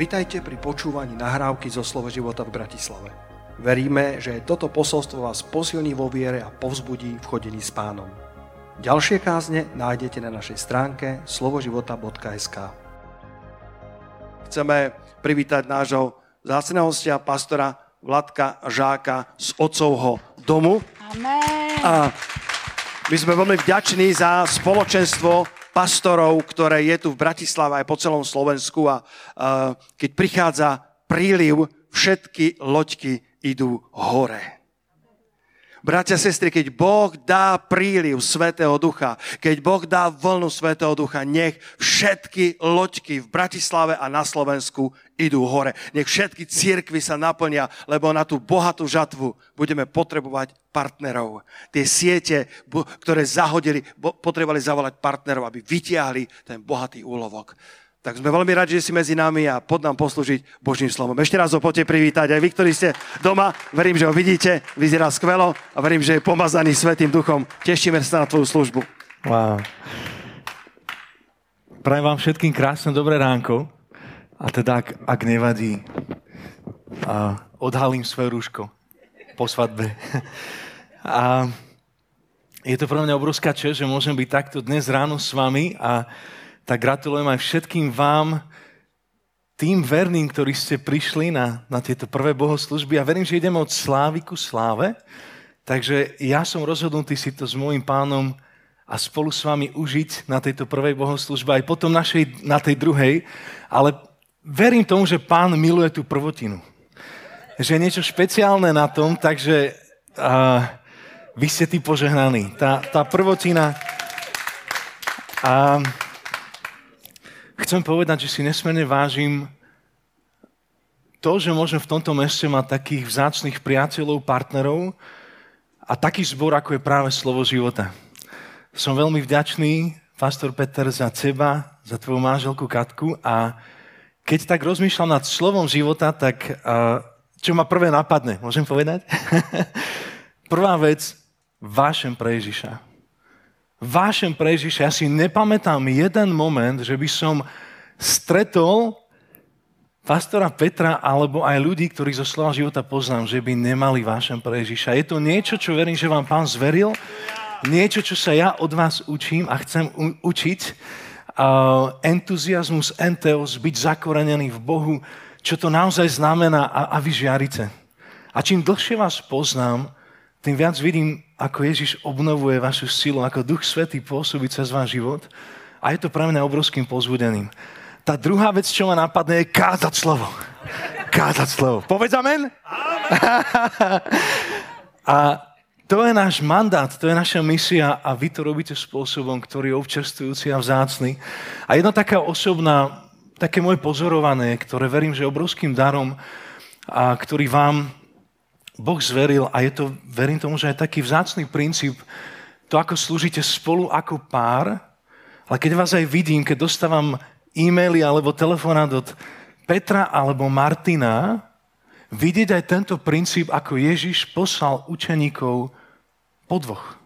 Vitajte pri počúvaní nahrávky zo Slovo života v Bratislave. Veríme, že toto posolstvo vás posilní vo viere a povzbudí v chodení s pánom. Ďalšie kázne nájdete na našej stránke slovoživota.sk Chceme privítať nášho zácného hostia, pastora Vladka Žáka z Otcovho domu. Amen. A my sme veľmi vďační za spoločenstvo pastorov, ktoré je tu v Bratislave aj po celom Slovensku a keď prichádza príliv, všetky loďky idú hore. Bratia, sestry, keď Boh dá príliv Svetého Ducha, keď Boh dá vlnu Svetého Ducha, nech všetky loďky v Bratislave a na Slovensku idú hore. Nech všetky církvy sa naplnia, lebo na tú bohatú žatvu budeme potrebovať partnerov. Tie siete, ktoré zahodili, potrebovali zavolať partnerov, aby vytiahli ten bohatý úlovok. Tak sme veľmi radi, že si medzi nami a pod nám poslúžiť Božím slovom. Ešte raz ho poďte privítať. Aj vy, ktorí ste doma, verím, že ho vidíte, vyzerá skvelo a verím, že je pomazaný Svetým duchom. Tešíme sa na tvoju službu. Wow. Prajem vám všetkým krásne dobré ránko. A teda, ak, ak nevadí, a odhalím svoje rúško po svadbe. A je to pre mňa obrovská čest, že môžem byť takto dnes ráno s vami a tak gratulujem aj všetkým vám, tým verným, ktorí ste prišli na, na tieto prvé bohoslužby. A verím, že ideme od slávy ku sláve. Takže ja som rozhodnutý si to s môjim pánom a spolu s vami užiť na tejto prvej bohoslužbe, aj potom našej, na tej druhej. Ale verím tomu, že pán miluje tú prvotinu. Že je niečo špeciálne na tom, takže uh, vy ste tí požehnaní. Tá, tá prvotina... Uh, chcem povedať, že si nesmierne vážim to, že môžem v tomto meste mať takých vzácných priateľov, partnerov a taký zbor, ako je práve slovo života. Som veľmi vďačný, pastor Peter, za teba, za tvoju manželku Katku a keď tak rozmýšľam nad slovom života, tak čo ma prvé napadne, môžem povedať? Prvá vec, vášem pre Ježiša vášem pre Ježiša. Ja si nepamätám jeden moment, že by som stretol pastora Petra alebo aj ľudí, ktorých zo slova života poznám, že by nemali vášem pre Ježiša. Je to niečo, čo verím, že vám pán zveril, niečo, čo sa ja od vás učím a chcem u- učiť. Entuziasmus, enteos, byť zakorenený v Bohu, čo to naozaj znamená a, a vy žiarite. A čím dlhšie vás poznám, tým viac vidím, ako Ježiš obnovuje vašu silu, ako Duch Svetý pôsobí cez váš život. A je to pre mňa obrovským pozbudením. Tá druhá vec, čo ma napadne, je kázať slovo. Kázať slovo. Povedz amen? amen. a to je náš mandát, to je naša misia a vy to robíte spôsobom, ktorý je občastujúci a vzácný. A jedna taká osobná, také moje pozorované, ktoré verím, že obrovským darom, a ktorý vám Boh zveril a je to, verím tomu, že aj taký vzácný princíp, to, ako slúžite spolu ako pár, ale keď vás aj vidím, keď dostávam e-maily alebo telefonát od Petra alebo Martina, vidieť aj tento princíp, ako Ježiš poslal učeníkov po dvoch.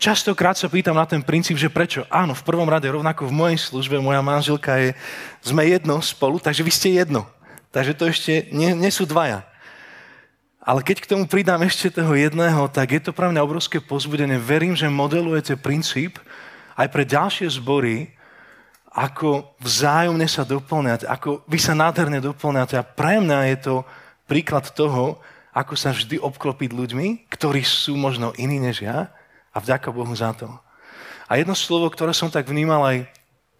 Častokrát sa pýtam na ten princíp, že prečo? Áno, v prvom rade, rovnako v mojej službe, moja manželka je, sme jedno spolu, takže vy ste jedno. Takže to ešte nie, nie sú dvaja. Ale keď k tomu pridám ešte toho jedného, tak je to pre mňa obrovské pozbudenie. Verím, že modelujete princíp aj pre ďalšie zbory, ako vzájomne sa doplňať, ako vy sa nádherne doplňate. A pre mňa je to príklad toho, ako sa vždy obklopiť ľuďmi, ktorí sú možno iní než ja a vďaka Bohu za to. A jedno slovo, ktoré som tak vnímal aj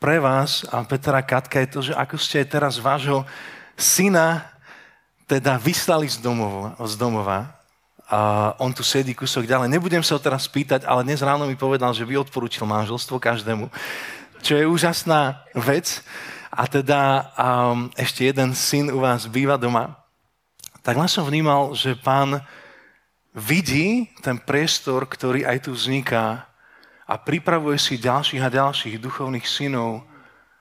pre vás a Petra Katka je to, že ako ste teraz vášho syna teda vyslali z domova, z domova a on tu sedí kúsok ďalej. Nebudem sa ho teraz pýtať, ale dnes ráno mi povedal, že by odporúčil manželstvo každému, čo je úžasná vec. A teda um, ešte jeden syn u vás býva doma. Tak len som vnímal, že pán vidí ten priestor, ktorý aj tu vzniká a pripravuje si ďalších a ďalších duchovných synov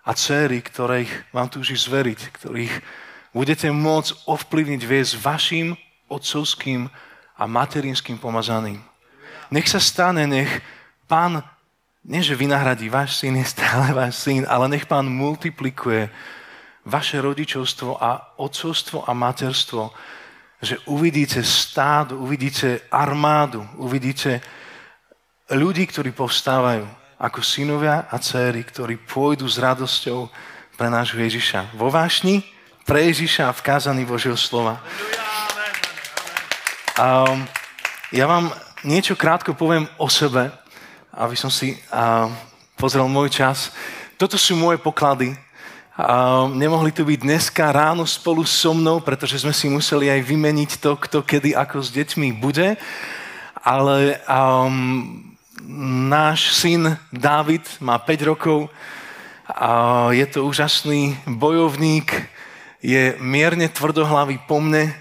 a céry, ktorých vám túži zveriť, ktorých budete môcť ovplyvniť viesť vašim otcovským a materinským pomazaným. Nech sa stane, nech pán, nie že vynahradí, váš syn je stále váš syn, ale nech pán multiplikuje vaše rodičovstvo a otcovstvo a materstvo, že uvidíte stádo, uvidíte armádu, uvidíte ľudí, ktorí povstávajú ako synovia a céry, ktorí pôjdu s radosťou pre nášho Ježiša. Vo vášni pre Ježiša a v kázaní Božieho slova. A ja vám niečo krátko poviem o sebe, aby som si a, pozrel môj čas. Toto sú moje poklady. A, nemohli tu byť dneska ráno spolu so mnou, pretože sme si museli aj vymeniť to, kto kedy ako s deťmi bude. Ale um, náš syn David má 5 rokov a je to úžasný bojovník, je mierne tvrdohlavý po mne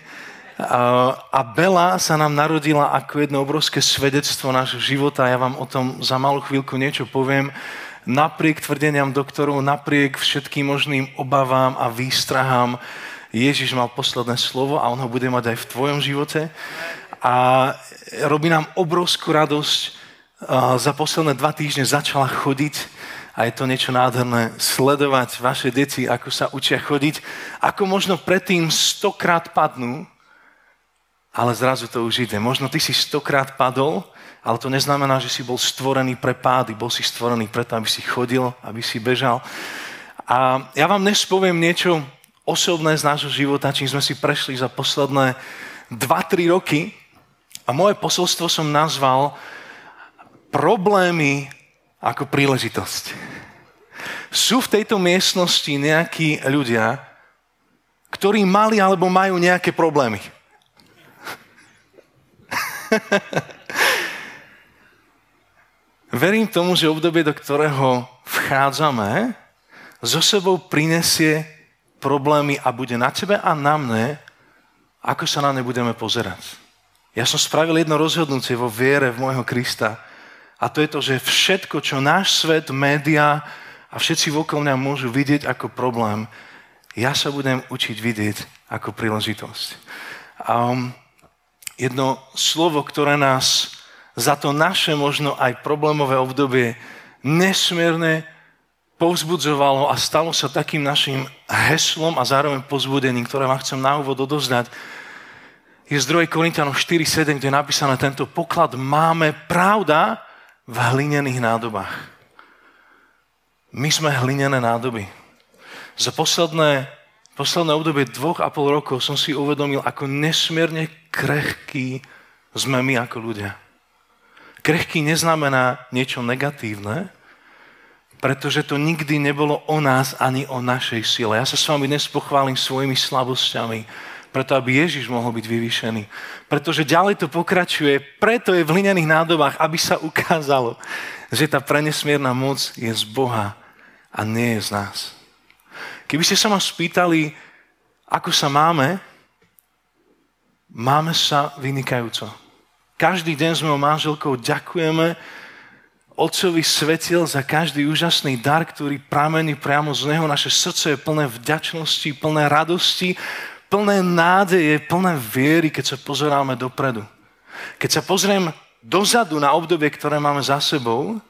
a Bela sa nám narodila ako jedno obrovské svedectvo nášho života. Ja vám o tom za malú chvíľku niečo poviem. Napriek tvrdeniam doktorov, napriek všetkým možným obavám a výstrahám, Ježiš mal posledné slovo a on ho bude mať aj v tvojom živote. A robí nám obrovskú radosť. Za posledné dva týždne začala chodiť a je to niečo nádherné sledovať vaše deti, ako sa učia chodiť, ako možno predtým stokrát padnú, ale zrazu to už ide. Možno ty si stokrát padol, ale to neznamená, že si bol stvorený pre pády. Bol si stvorený preto, aby si chodil, aby si bežal. A ja vám dnes poviem niečo osobné z nášho života, čím sme si prešli za posledné 2-3 roky. A moje posolstvo som nazval problémy ako príležitosť. Sú v tejto miestnosti nejakí ľudia, ktorí mali alebo majú nejaké problémy. Verím tomu, že obdobie, do ktorého vchádzame, zo sebou prinesie problémy a bude na tebe a na mne, ako sa na ne budeme pozerať. Ja som spravil jedno rozhodnutie vo viere v môjho Krista a to je to, že všetko, čo náš svet, média a všetci okolo mňa môžu vidieť ako problém, ja sa budem učiť vidieť ako príležitosť. Um, jedno slovo, ktoré nás za to naše možno aj problémové obdobie nesmierne povzbudzovalo a stalo sa takým našim heslom a zároveň pozbudením, ktoré vám chcem na úvod odozdať, je z 2. Korintianov 4.7, kde je napísané, tento poklad máme pravda v hlinených nádobách. My sme hlinené nádoby. Za posledné posledné obdobie dvoch a pol rokov som si uvedomil, ako nesmierne krehký sme my ako ľudia. Krehký neznamená niečo negatívne, pretože to nikdy nebolo o nás ani o našej sile. Ja sa s vami dnes pochválim svojimi slabosťami, preto aby Ježiš mohol byť vyvýšený. Pretože ďalej to pokračuje, preto je v hlinených nádobách, aby sa ukázalo, že tá prenesmierna moc je z Boha a nie je z nás. Keby ste sa ma spýtali, ako sa máme, máme sa vynikajúco. Každý deň s mojou manželkou ďakujeme Otcovi svetil za každý úžasný dar, ktorý pramení priamo z Neho. Naše srdce je plné vďačnosti, plné radosti, plné nádeje, plné viery, keď sa pozeráme dopredu. Keď sa pozriem dozadu na obdobie, ktoré máme za sebou,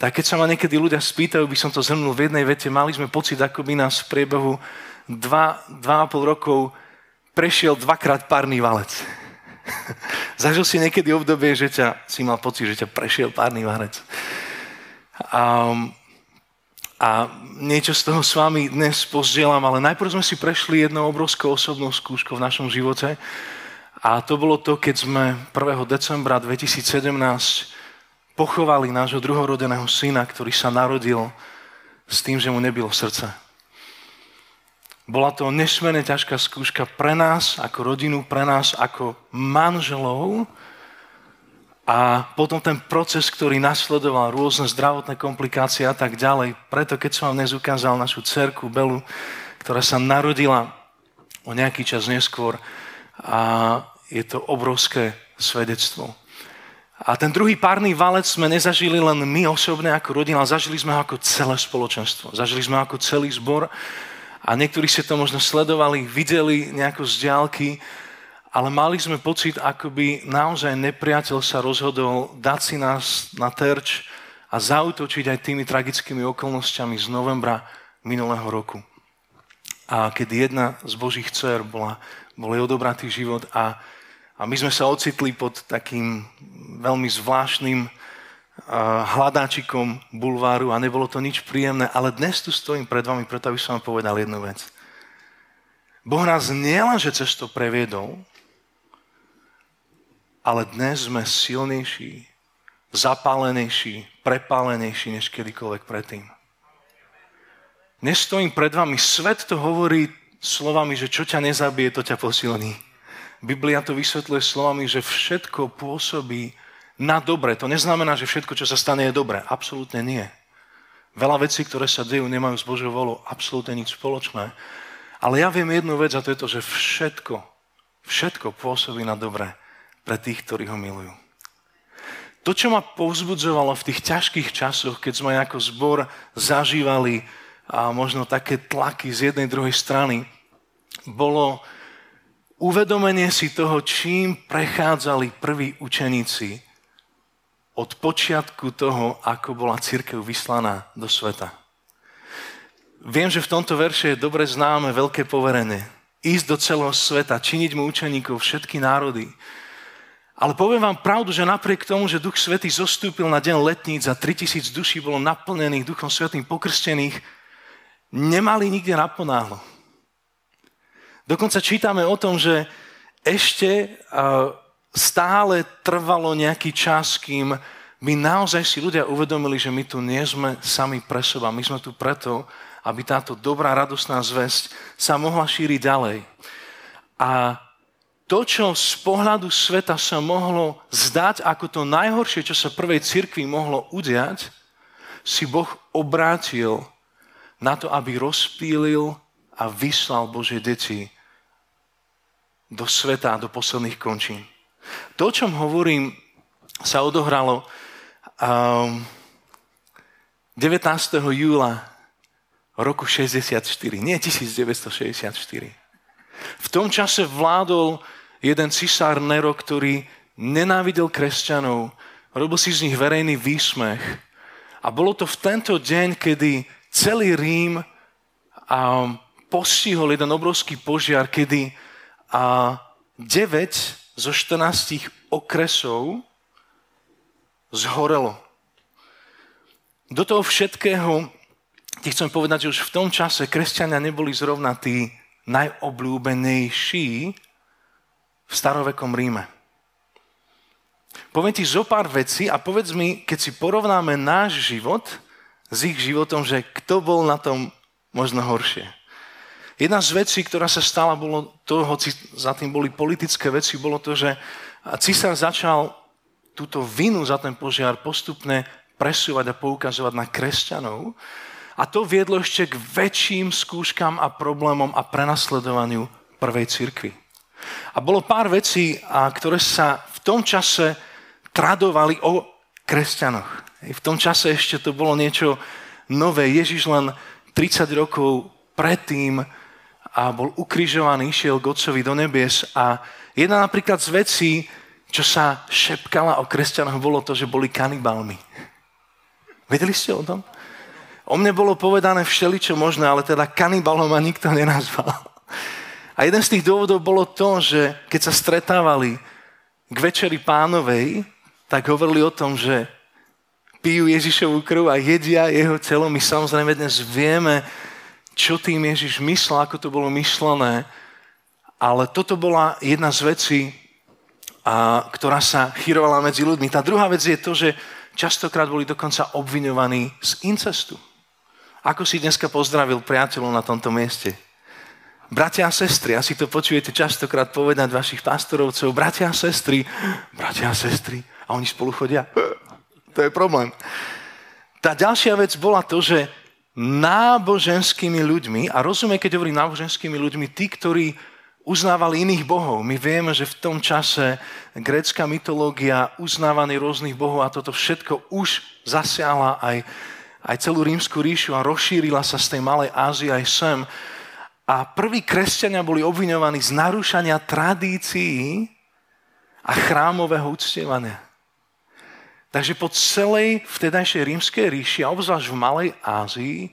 tak keď sa ma niekedy ľudia spýtajú, by som to zhrnul v jednej vete, mali sme pocit, ako by nás v priebehu dva, dva a pol rokov prešiel dvakrát párny valec. Zažil si niekedy obdobie, že ťa, si mal pocit, že ťa prešiel párny valec. A, a niečo z toho s vami dnes pozdielam, ale najprv sme si prešli jednou obrovskou osobnou skúškou v našom živote. A to bolo to, keď sme 1. decembra 2017 pochovali nášho druhorodeného syna, ktorý sa narodil s tým, že mu nebylo srdce. Bola to nesmierne ťažká skúška pre nás ako rodinu, pre nás ako manželov a potom ten proces, ktorý nasledoval, rôzne zdravotné komplikácie a tak ďalej. Preto keď som vám dnes ukázal našu cerku Belu, ktorá sa narodila o nejaký čas neskôr a je to obrovské svedectvo. A ten druhý párny valec sme nezažili len my osobne ako rodina, ale zažili sme ho ako celé spoločenstvo. Zažili sme ho ako celý zbor a niektorí ste to možno sledovali, videli nejako z diálky, ale mali sme pocit, ako by naozaj nepriateľ sa rozhodol dať si nás na terč a zautočiť aj tými tragickými okolnostiami z novembra minulého roku. a keď jedna z Božích dcer bola, bol jej odobratý život a, a my sme sa ocitli pod takým veľmi zvláštnym hľadáčikom bulváru a nebolo to nič príjemné, ale dnes tu stojím pred vami, preto aby som vám povedal jednu vec. Boh nás nielenže cez to previedol, ale dnes sme silnejší, zapálenejší, prepálenejší než kedykoľvek predtým. Nestojím pred vami. Svet to hovorí slovami, že čo ťa nezabije, to ťa posilní. Biblia to vysvetľuje slovami, že všetko pôsobí na dobre. To neznamená, že všetko, čo sa stane, je dobré. Absolútne nie. Veľa vecí, ktoré sa dejú, nemajú s Božou volou absolútne nič spoločné. Ale ja viem jednu vec a to je to, že všetko, všetko pôsobí na dobre pre tých, ktorí ho milujú. To, čo ma povzbudzovalo v tých ťažkých časoch, keď sme ako zbor zažívali a možno také tlaky z jednej druhej strany, bolo uvedomenie si toho, čím prechádzali prví učeníci od počiatku toho, ako bola církev vyslaná do sveta. Viem, že v tomto verše je dobre známe veľké poverenie. Ísť do celého sveta, činiť mu učeníkov všetky národy. Ale poviem vám pravdu, že napriek tomu, že Duch Svetý zostúpil na deň letníc a 3000 duší bolo naplnených Duchom Svetým pokrstených, nemali nikde naponáhlo. Dokonca čítame o tom, že ešte stále trvalo nejaký čas, kým my naozaj si ľudia uvedomili, že my tu nie sme sami pre seba. My sme tu preto, aby táto dobrá, radostná zväzť sa mohla šíriť ďalej. A to, čo z pohľadu sveta sa mohlo zdať ako to najhoršie, čo sa prvej cirkvi mohlo udiať, si Boh obrátil na to, aby rozpílil a vyslal Božie deti do sveta do posledných končín. To, o čom hovorím, sa odohralo um, 19. júla roku 64, nie 1964. V tom čase vládol jeden cisár Nero, ktorý nenávidel kresťanov, robil si z nich verejný výsmech. A bolo to v tento deň, kedy celý Rím a postihol jeden obrovský požiar, kedy a 9 zo 14 okresov zhorelo. Do toho všetkého ti chcem povedať, že už v tom čase kresťania neboli zrovna tí najobľúbenejší v starovekom Ríme. Poviem ti zo pár vecí a povedz mi, keď si porovnáme náš život s ich životom, že kto bol na tom možno horšie. Jedna z vecí, ktorá sa stala, bolo to, hoci za tým boli politické veci, bolo to, že císar začal túto vinu za ten požiar postupne presúvať a poukazovať na kresťanov. A to viedlo ešte k väčším skúškam a problémom a prenasledovaniu prvej cirkvi. A bolo pár vecí, ktoré sa v tom čase tradovali o kresťanoch. V tom čase ešte to bolo niečo nové. Ježiš len 30 rokov predtým a bol ukrižovaný, išiel k do nebies a jedna napríklad z vecí, čo sa šepkala o kresťanoch, bolo to, že boli kanibalmi. Vedeli ste o tom? O mne bolo povedané všeličo možné, ale teda kanibalom ma nikto nenazval. A jeden z tých dôvodov bolo to, že keď sa stretávali k večeri pánovej, tak hovorili o tom, že pijú Ježišovú krv a jedia jeho telo. My samozrejme dnes vieme, čo tým Ježiš myslel, ako to bolo myšlené, ale toto bola jedna z vecí, a, ktorá sa chyrovala medzi ľuďmi. Tá druhá vec je to, že častokrát boli dokonca obviňovaní z incestu. Ako si dneska pozdravil priateľov na tomto mieste? Bratia a sestry, asi to počujete častokrát povedať vašich pastorovcov, bratia a sestry, bratia a sestry, a oni spolu chodia. To je problém. Tá ďalšia vec bola to, že náboženskými ľuďmi, a rozumie, keď hovorím náboženskými ľuďmi, tí, ktorí uznávali iných bohov. My vieme, že v tom čase grécka mytológia, uznávanie rôznych bohov a toto všetko už zasiahla aj, aj celú rímsku ríšu a rozšírila sa z tej malej Ázie aj sem. A prví kresťania boli obviňovaní z narúšania tradícií a chrámového uctievania. Takže po celej vtedajšej rímskej ríši, a obzvlášť v Malej Ázii,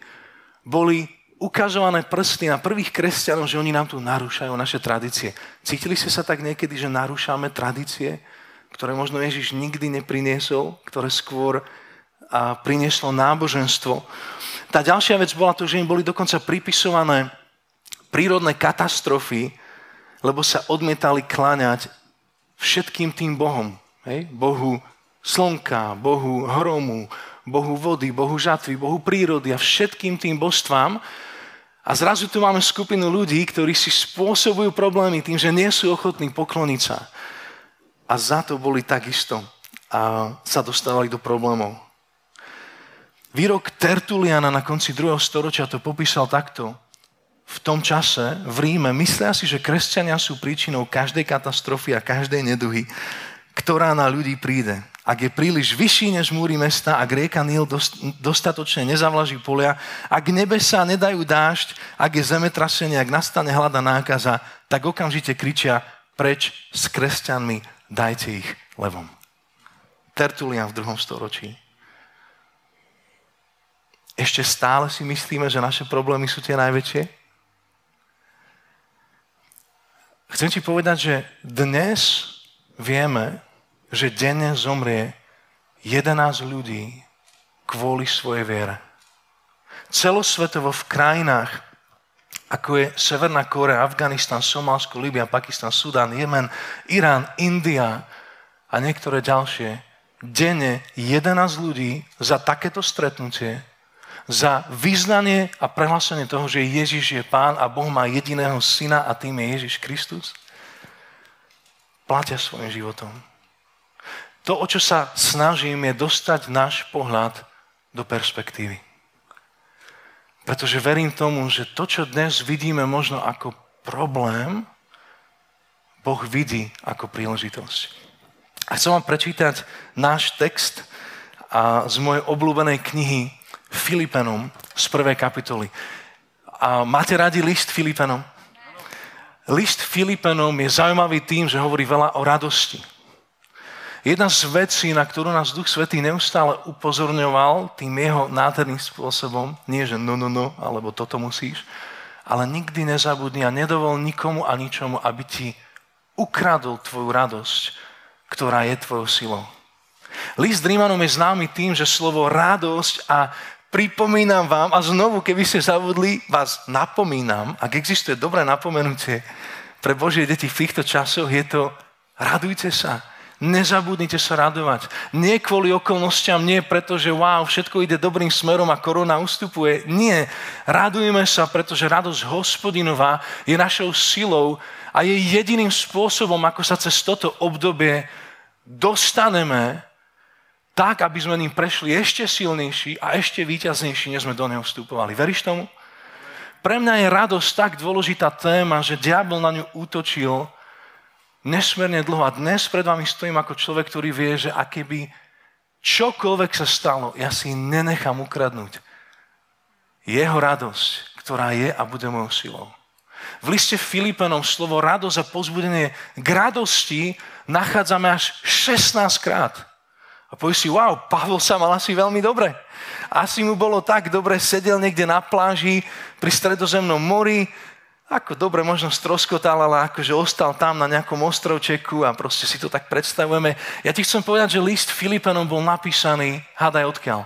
boli ukazované prsty na prvých kresťanov, že oni nám tu narúšajú naše tradície. Cítili ste sa tak niekedy, že narúšame tradície, ktoré možno Ježiš nikdy nepriniesol, ktoré skôr a prinieslo náboženstvo. Tá ďalšia vec bola to, že im boli dokonca pripisované prírodné katastrofy, lebo sa odmietali kláňať všetkým tým Bohom. Hej? Bohu slnka, Bohu hromu, Bohu vody, Bohu žatvy, Bohu prírody a všetkým tým božstvám. A zrazu tu máme skupinu ľudí, ktorí si spôsobujú problémy tým, že nie sú ochotní pokloniť sa. A za to boli takisto a sa dostávali do problémov. Výrok Tertuliana na konci 2. storočia to popísal takto. V tom čase v Ríme myslia si, že kresťania sú príčinou každej katastrofy a každej neduhy, ktorá na ľudí príde ak je príliš vyšší než múry mesta, ak rieka Nil dostatočne nezavlaží polia, ak nebesa nedajú dážď, ak je zemetrasenie, ak nastane hlada nákaza, tak okamžite kričia preč s kresťanmi, dajte ich levom. Tertulian v druhom storočí. Ešte stále si myslíme, že naše problémy sú tie najväčšie? Chcem ti povedať, že dnes vieme, že denne zomrie 11 ľudí kvôli svojej viere. Celosvetovo v krajinách, ako je Severná Korea, Afganistan, Somálsko, Libia, Pakistan, Sudán, Jemen, Irán, India a niektoré ďalšie, denne 11 ľudí za takéto stretnutie, za vyznanie a prehlásenie toho, že Ježiš je Pán a Boh má jediného syna a tým je Ježiš Kristus, platia svojim životom. To, o čo sa snažím, je dostať náš pohľad do perspektívy. Pretože verím tomu, že to, čo dnes vidíme možno ako problém, Boh vidí ako príležitosť. A chcem vám prečítať náš text a z mojej obľúbenej knihy Filipenom z prvej kapitoly. A máte radi list Filipenom? List Filipenom je zaujímavý tým, že hovorí veľa o radosti. Jedna z vecí, na ktorú nás Duch Svetý neustále upozorňoval tým jeho nádherným spôsobom, nie že no, no, no, alebo toto musíš, ale nikdy nezabudni a nedovol nikomu a ničomu, aby ti ukradol tvoju radosť, ktorá je tvojou silou. List Rímanom je známy tým, že slovo radosť a pripomínam vám, a znovu, keby ste zabudli, vás napomínam, ak existuje dobré napomenutie pre Božie deti v týchto časoch, je to radujte sa Nezabudnite sa radovať. Nie kvôli okolnostiam, nie preto, že wow, všetko ide dobrým smerom a korona ustupuje. Nie. Radujeme sa, pretože radosť hospodinová je našou silou a je jediným spôsobom, ako sa cez toto obdobie dostaneme tak, aby sme ním prešli ešte silnejší a ešte víťaznejší, než sme do neho vstupovali. Veríš tomu? Pre mňa je radosť tak dôležitá téma, že diabol na ňu útočil nesmierne dlho. A dnes pred vami stojím ako človek, ktorý vie, že aké by čokoľvek sa stalo, ja si nenechám ukradnúť jeho radosť, ktorá je a bude mojou silou. V liste Filipenom slovo radosť a pozbudenie k radosti nachádzame až 16 krát. A povieš si, wow, Pavel sa mal asi veľmi dobre. Asi mu bolo tak dobre, sedel niekde na pláži pri stredozemnom mori, ako dobre možno stroskotal, ale akože ostal tam na nejakom ostrovčeku a proste si to tak predstavujeme. Ja ti chcem povedať, že list Filipanom bol napísaný, hádaj odkiaľ?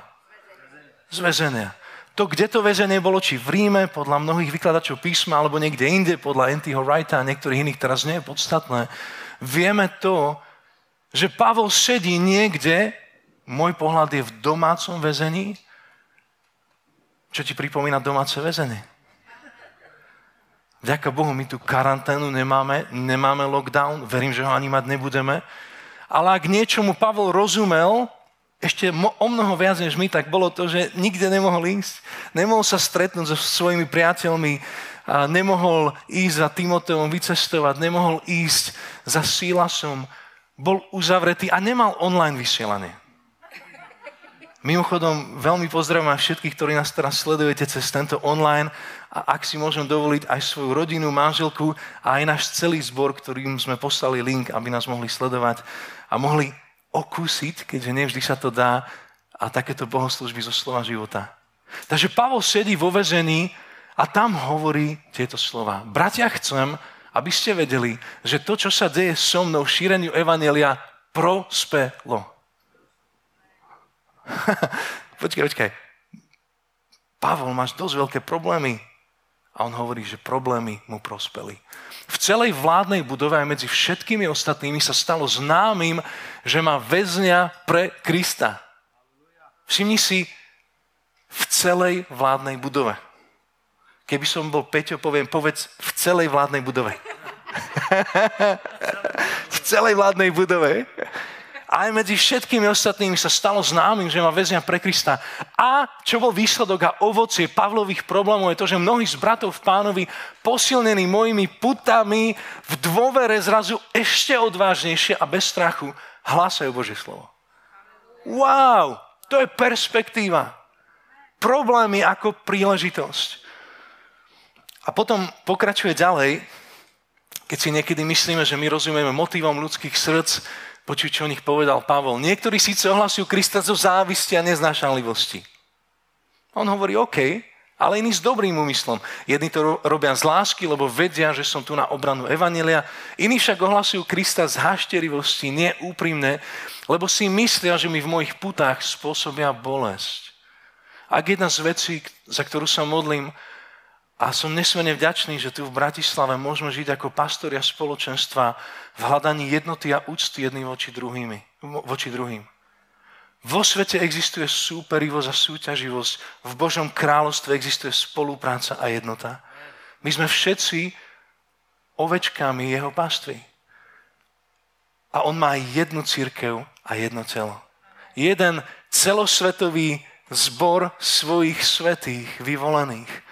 Z väzenia. To, kde to väzenie bolo, či v Ríme, podľa mnohých vykladačov písma, alebo niekde inde, podľa N.T.H. Wrighta a niektorých iných, teraz nie je podstatné. Vieme to, že Pavol sedí niekde, môj pohľad je v domácom väzení, čo ti pripomína domáce väzenie. Vďaka Bohu, my tu karanténu nemáme, nemáme lockdown, verím, že ho ani mať nebudeme. Ale ak niečomu Pavol rozumel, ešte o mnoho viac než my, tak bolo to, že nikde nemohol ísť. Nemohol sa stretnúť so svojimi priateľmi, a nemohol ísť za Timoteom vycestovať, nemohol ísť za Sílasom, bol uzavretý a nemal online vysielanie. Mimochodom, veľmi pozdravím všetkých, ktorí nás teraz sledujete cez tento online a ak si môžem dovoliť aj svoju rodinu, manželku a aj náš celý zbor, ktorým sme poslali link, aby nás mohli sledovať a mohli okúsiť, keďže nevždy sa to dá, a takéto bohoslužby zo slova života. Takže Pavol sedí vo vezení a tam hovorí tieto slova. Bratia, chcem, aby ste vedeli, že to, čo sa deje so mnou v šíreniu Evanelia, prospelo. počkaj, počkaj. Pavol, máš dosť veľké problémy. A on hovorí, že problémy mu prospeli. V celej vládnej budove aj medzi všetkými ostatnými sa stalo známym, že má väzňa pre Krista. Všimni si, v celej vládnej budove. Keby som bol Peťo, poviem, povedz v celej vládnej budove. v celej vládnej budove. Aj medzi všetkými ostatnými sa stalo známym, že má väzňa pre Krista. A čo bol výsledok a ovocie Pavlových problémov je to, že mnohí z bratov v pánovi, posilnení mojimi putami, v dôvere zrazu ešte odvážnejšie a bez strachu hlásajú Božie slovo. Wow, to je perspektíva. Problémy ako príležitosť. A potom pokračuje ďalej, keď si niekedy myslíme, že my rozumieme motivom ľudských srdc, počuť, čo o nich povedal Pavol. Niektorí síce ohlasujú Krista zo závisti a neznášanlivosti. On hovorí, OK, ale iní s dobrým úmyslom. Jedni to robia z lásky, lebo vedia, že som tu na obranu Evanelia. Iní však ohlasujú Krista z hašterivosti, neúprimné, lebo si myslia, že mi v mojich putách spôsobia bolesť. Ak jedna z vecí, za ktorú sa modlím, a som nesmierne vďačný, že tu v Bratislave môžeme žiť ako pastoria spoločenstva v hľadaní jednoty a úcty jedným voči, druhými, voči druhým. Vo svete existuje súperivosť a súťaživosť. V Božom kráľovstve existuje spolupráca a jednota. My sme všetci ovečkami jeho pastvy. A on má jednu církev a jedno telo. Jeden celosvetový zbor svojich svetých, vyvolených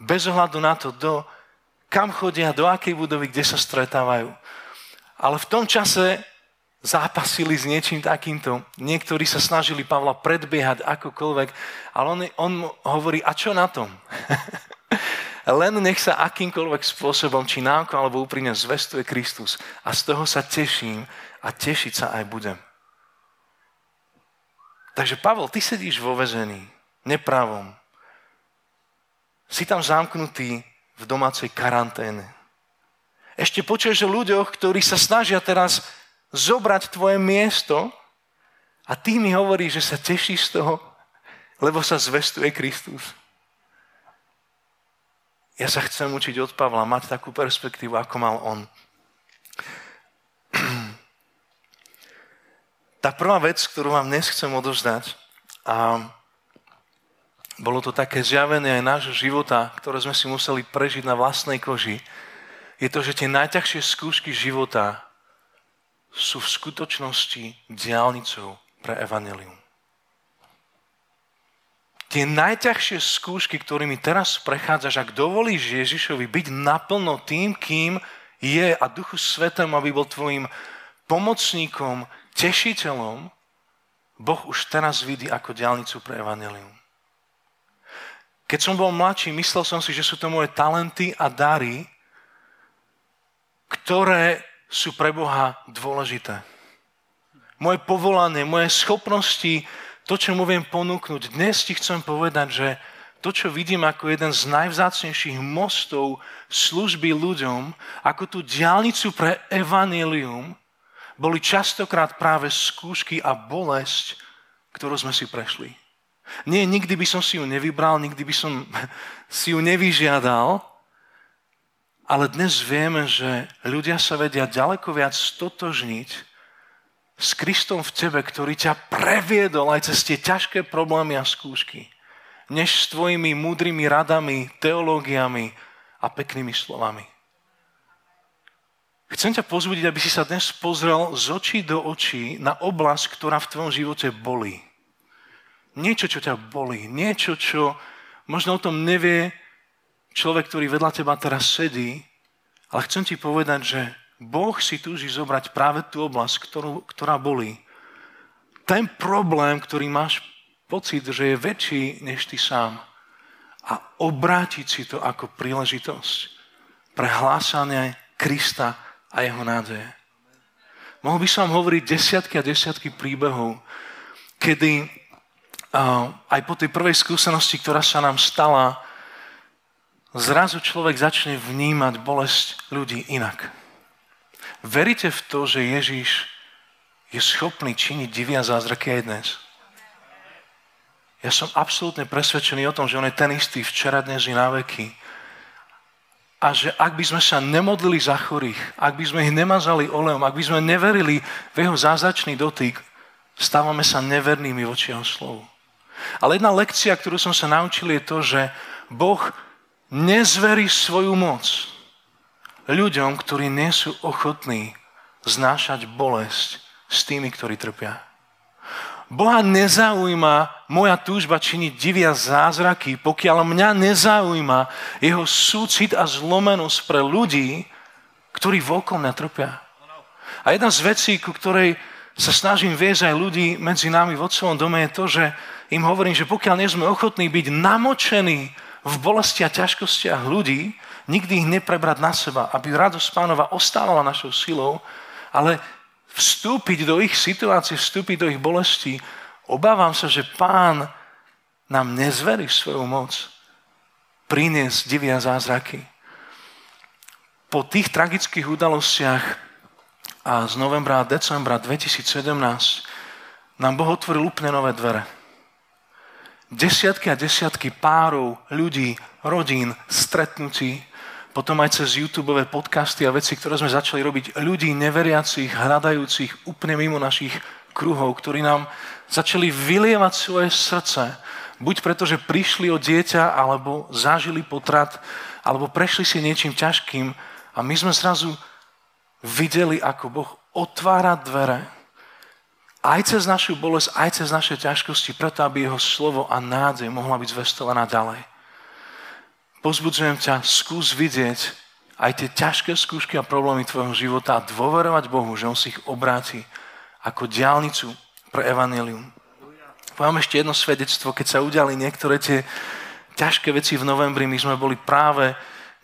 bez ohľadu na to, do, kam chodia, do akej budovy, kde sa stretávajú. Ale v tom čase zápasili s niečím takýmto. Niektorí sa snažili Pavla predbiehať akokoľvek, ale on, on hovorí, a čo na tom? Len nech sa akýmkoľvek spôsobom, či náko alebo úprimne zvestuje Kristus. A z toho sa teším a tešiť sa aj budem. Takže Pavel, ty sedíš vo vezení, nepravom, si tam zamknutý v domácej karanténe. Ešte počuješ o ľuďoch, ktorí sa snažia teraz zobrať tvoje miesto a ty mi hovoríš, že sa tešíš z toho, lebo sa zvestuje Kristus. Ja sa chcem učiť od Pavla mať takú perspektívu, ako mal on. Tá prvá vec, ktorú vám dnes chcem odozdať, a bolo to také zjavenie aj nášho života, ktoré sme si museli prežiť na vlastnej koži. Je to, že tie najťažšie skúšky života sú v skutočnosti diálnicou pre evanelium. Tie najťažšie skúšky, ktorými teraz prechádzaš, ak dovolíš Ježišovi byť naplno tým, kým je a Duchu Svetom, aby bol tvojim pomocníkom, tešiteľom, Boh už teraz vidí ako diálnicu pre evanelium. Keď som bol mladší, myslel som si, že sú to moje talenty a dary, ktoré sú pre Boha dôležité. Moje povolanie, moje schopnosti, to, čo mu viem ponúknuť. Dnes ti chcem povedať, že to, čo vidím ako jeden z najvzácnejších mostov služby ľuďom, ako tú diálnicu pre evanelium, boli častokrát práve skúšky a bolesť, ktorú sme si prešli. Nie, nikdy by som si ju nevybral, nikdy by som si ju nevyžiadal, ale dnes vieme, že ľudia sa vedia ďaleko viac stotožniť s Kristom v tebe, ktorý ťa previedol aj cez tie ťažké problémy a skúšky, než s tvojimi múdrymi radami, teológiami a peknými slovami. Chcem ťa pozbudiť, aby si sa dnes pozrel z očí do očí na oblasť, ktorá v tvojom živote bolí niečo, čo ťa bolí, niečo, čo možno o tom nevie človek, ktorý vedľa teba teraz sedí, ale chcem ti povedať, že Boh si túži zobrať práve tú oblasť, ktorú, ktorá bolí. Ten problém, ktorý máš pocit, že je väčší než ty sám a obrátiť si to ako príležitosť pre hlásanie Krista a jeho nádeje. Mohol by som hovoriť desiatky a desiatky príbehov, kedy aj po tej prvej skúsenosti, ktorá sa nám stala, zrazu človek začne vnímať bolesť ľudí inak. Veríte v to, že Ježíš je schopný činiť divia zázraky aj dnes? Ja som absolútne presvedčený o tom, že on je ten istý včera, dnes i na veky. A že ak by sme sa nemodlili za chorých, ak by sme ich nemazali olejom, ak by sme neverili v jeho zázračný dotyk, stávame sa nevernými voči jeho slovu. Ale jedna lekcia, ktorú som sa naučil, je to, že Boh nezverí svoju moc ľuďom, ktorí nie sú ochotní znášať bolesť s tými, ktorí trpia. Boha nezaujíma moja túžba činiť divia zázraky, pokiaľ mňa nezaujíma jeho súcit a zlomenosť pre ľudí, ktorí vokom mňa trpia. A jedna z vecí, ku ktorej sa snažím viesť aj ľudí medzi nami v Otcovom dome, je to, že im hovorím, že pokiaľ nie sme ochotní byť namočení v bolesti a ťažkostiach ľudí, nikdy ich neprebrať na seba, aby radosť pánova ostávala našou silou, ale vstúpiť do ich situácie, vstúpiť do ich bolesti, obávam sa, že pán nám nezverí svoju moc priniesť divia zázraky. Po tých tragických udalostiach a z novembra a decembra 2017 nám Boh otvoril úplne nové dvere. Desiatky a desiatky párov, ľudí, rodín, stretnutí, potom aj cez YouTube podcasty a veci, ktoré sme začali robiť, ľudí neveriacich, hľadajúcich úplne mimo našich kruhov, ktorí nám začali vylievať svoje srdce, buď preto, že prišli o dieťa, alebo zažili potrat, alebo prešli si niečím ťažkým a my sme zrazu videli, ako Boh otvára dvere aj cez našu bolesť, aj cez naše ťažkosti, preto aby jeho slovo a nádej mohla byť zvestovaná ďalej. Pozbudzujem ťa, skús vidieť aj tie ťažké skúšky a problémy tvojho života a dôverovať Bohu, že On si ich obráti ako diálnicu pre evanelium. Poviem ešte jedno svedectvo, keď sa udiali niektoré tie ťažké veci v novembri, my sme boli práve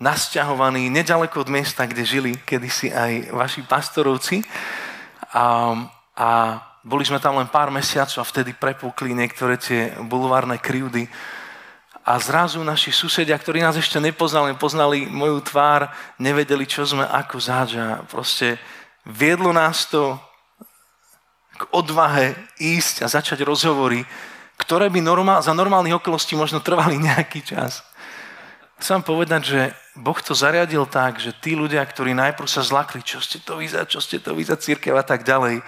nasťahovaní nedaleko od miesta, kde žili kedysi aj vaši pastorovci. A, a boli sme tam len pár mesiacov a vtedy prepukli niektoré tie bulvárne krivdy. A zrazu naši susedia, ktorí nás ešte nepoznali, poznali moju tvár, nevedeli, čo sme ako zač. A proste viedlo nás to k odvahe ísť a začať rozhovory, ktoré by normál, za normálnych okolností možno trvali nejaký čas. Chcem povedať, že Boh to zariadil tak, že tí ľudia, ktorí najprv sa zlakli, čo ste to vyzať, čo ste to vyzať, církev a tak ďalej,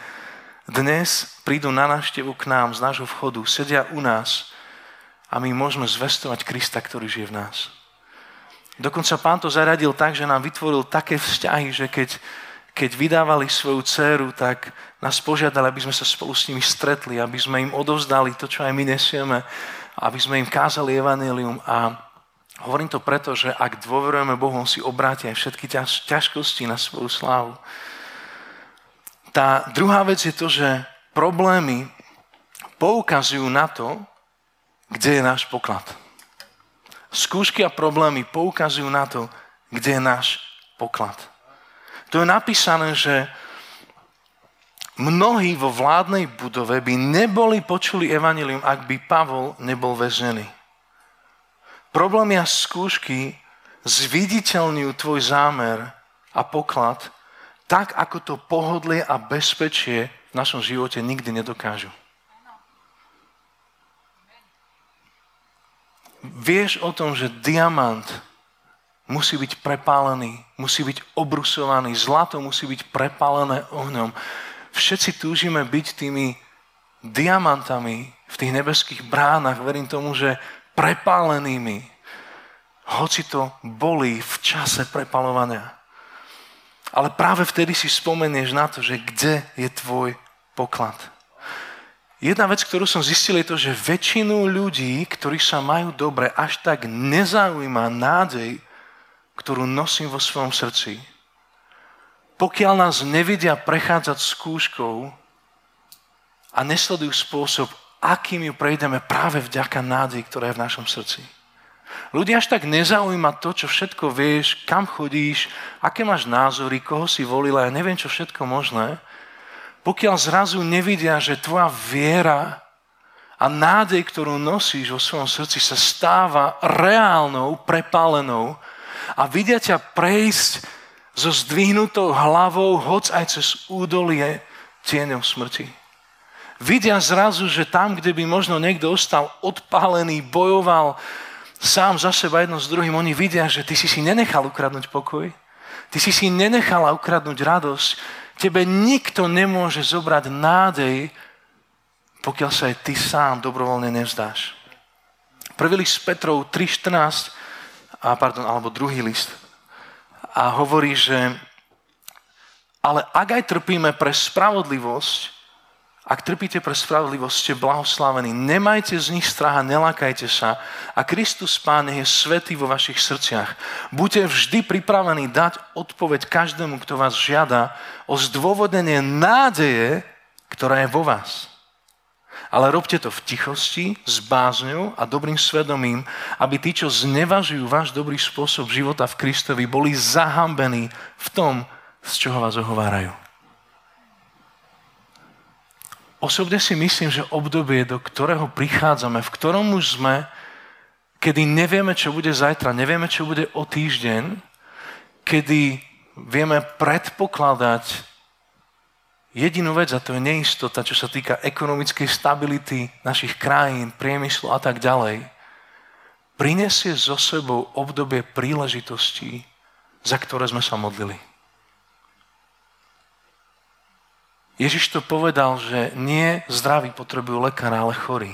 dnes prídu na návštevu k nám z nášho vchodu, sedia u nás a my môžeme zvestovať Krista, ktorý žije v nás. Dokonca pán to zaradil tak, že nám vytvoril také vzťahy, že keď, keď vydávali svoju dceru, tak nás požiadali, aby sme sa spolu s nimi stretli, aby sme im odovzdali to, čo aj my nesieme, aby sme im kázali evanelium. A hovorím to preto, že ak dôverujeme Bohu, On si obráti aj všetky ťažkosti na svoju slávu. Tá druhá vec je to, že problémy poukazujú na to, kde je náš poklad. Skúšky a problémy poukazujú na to, kde je náš poklad. To je napísané, že mnohí vo vládnej budove by neboli počuli evanilium, ak by Pavol nebol väznený. Problémy a skúšky zviditeľňujú tvoj zámer a poklad tak, ako to pohodlie a bezpečie v našom živote nikdy nedokážu. Vieš o tom, že diamant musí byť prepálený, musí byť obrusovaný, zlato musí byť prepálené ohňom. Všetci túžime byť tými diamantami v tých nebeských bránach, verím tomu, že prepálenými, hoci to boli v čase prepalovania. Ale práve vtedy si spomenieš na to, že kde je tvoj poklad. Jedna vec, ktorú som zistil, je to, že väčšinu ľudí, ktorí sa majú dobre, až tak nezaujíma nádej, ktorú nosím vo svojom srdci. Pokiaľ nás nevidia prechádzať skúškou a nesledujú spôsob, akým ju prejdeme práve vďaka nádej, ktorá je v našom srdci. Ľudia až tak nezaujíma to, čo všetko vieš, kam chodíš, aké máš názory, koho si volila, ja neviem, čo všetko možné, pokiaľ zrazu nevidia, že tvoja viera a nádej, ktorú nosíš vo svojom srdci, sa stáva reálnou, prepálenou a vidia ťa prejsť so zdvihnutou hlavou, hoc aj cez údolie tieňov smrti. Vidia zrazu, že tam, kde by možno niekto ostal odpálený, bojoval sám za seba jedno s druhým, oni vidia, že ty si si nenechal ukradnúť pokoj, ty si si nenechala ukradnúť radosť, tebe nikto nemôže zobrať nádej, pokiaľ sa aj ty sám dobrovoľne nevzdáš. Prvý list Petrov 3.14, a pardon, alebo druhý list, a hovorí, že ale ak aj trpíme pre spravodlivosť, ak trpíte pre spravodlivosť, ste blahoslavení. Nemajte z nich strach a nelakajte sa. A Kristus Pán je svetý vo vašich srdciach. Buďte vždy pripravení dať odpoveď každému, kto vás žiada o zdôvodnenie nádeje, ktorá je vo vás. Ale robte to v tichosti, s bázňou a dobrým svedomím, aby tí, čo znevažujú váš dobrý spôsob života v Kristovi, boli zahambení v tom, z čoho vás ohovárajú. Osobne si myslím, že obdobie, do ktorého prichádzame, v ktorom už sme, kedy nevieme, čo bude zajtra, nevieme, čo bude o týždeň, kedy vieme predpokladať jedinú vec, a to je neistota, čo sa týka ekonomickej stability našich krajín, priemyslu a tak ďalej, prinesie so sebou obdobie príležitostí, za ktoré sme sa modlili. Ježiš to povedal, že nie zdraví potrebujú lekára, ale chorí.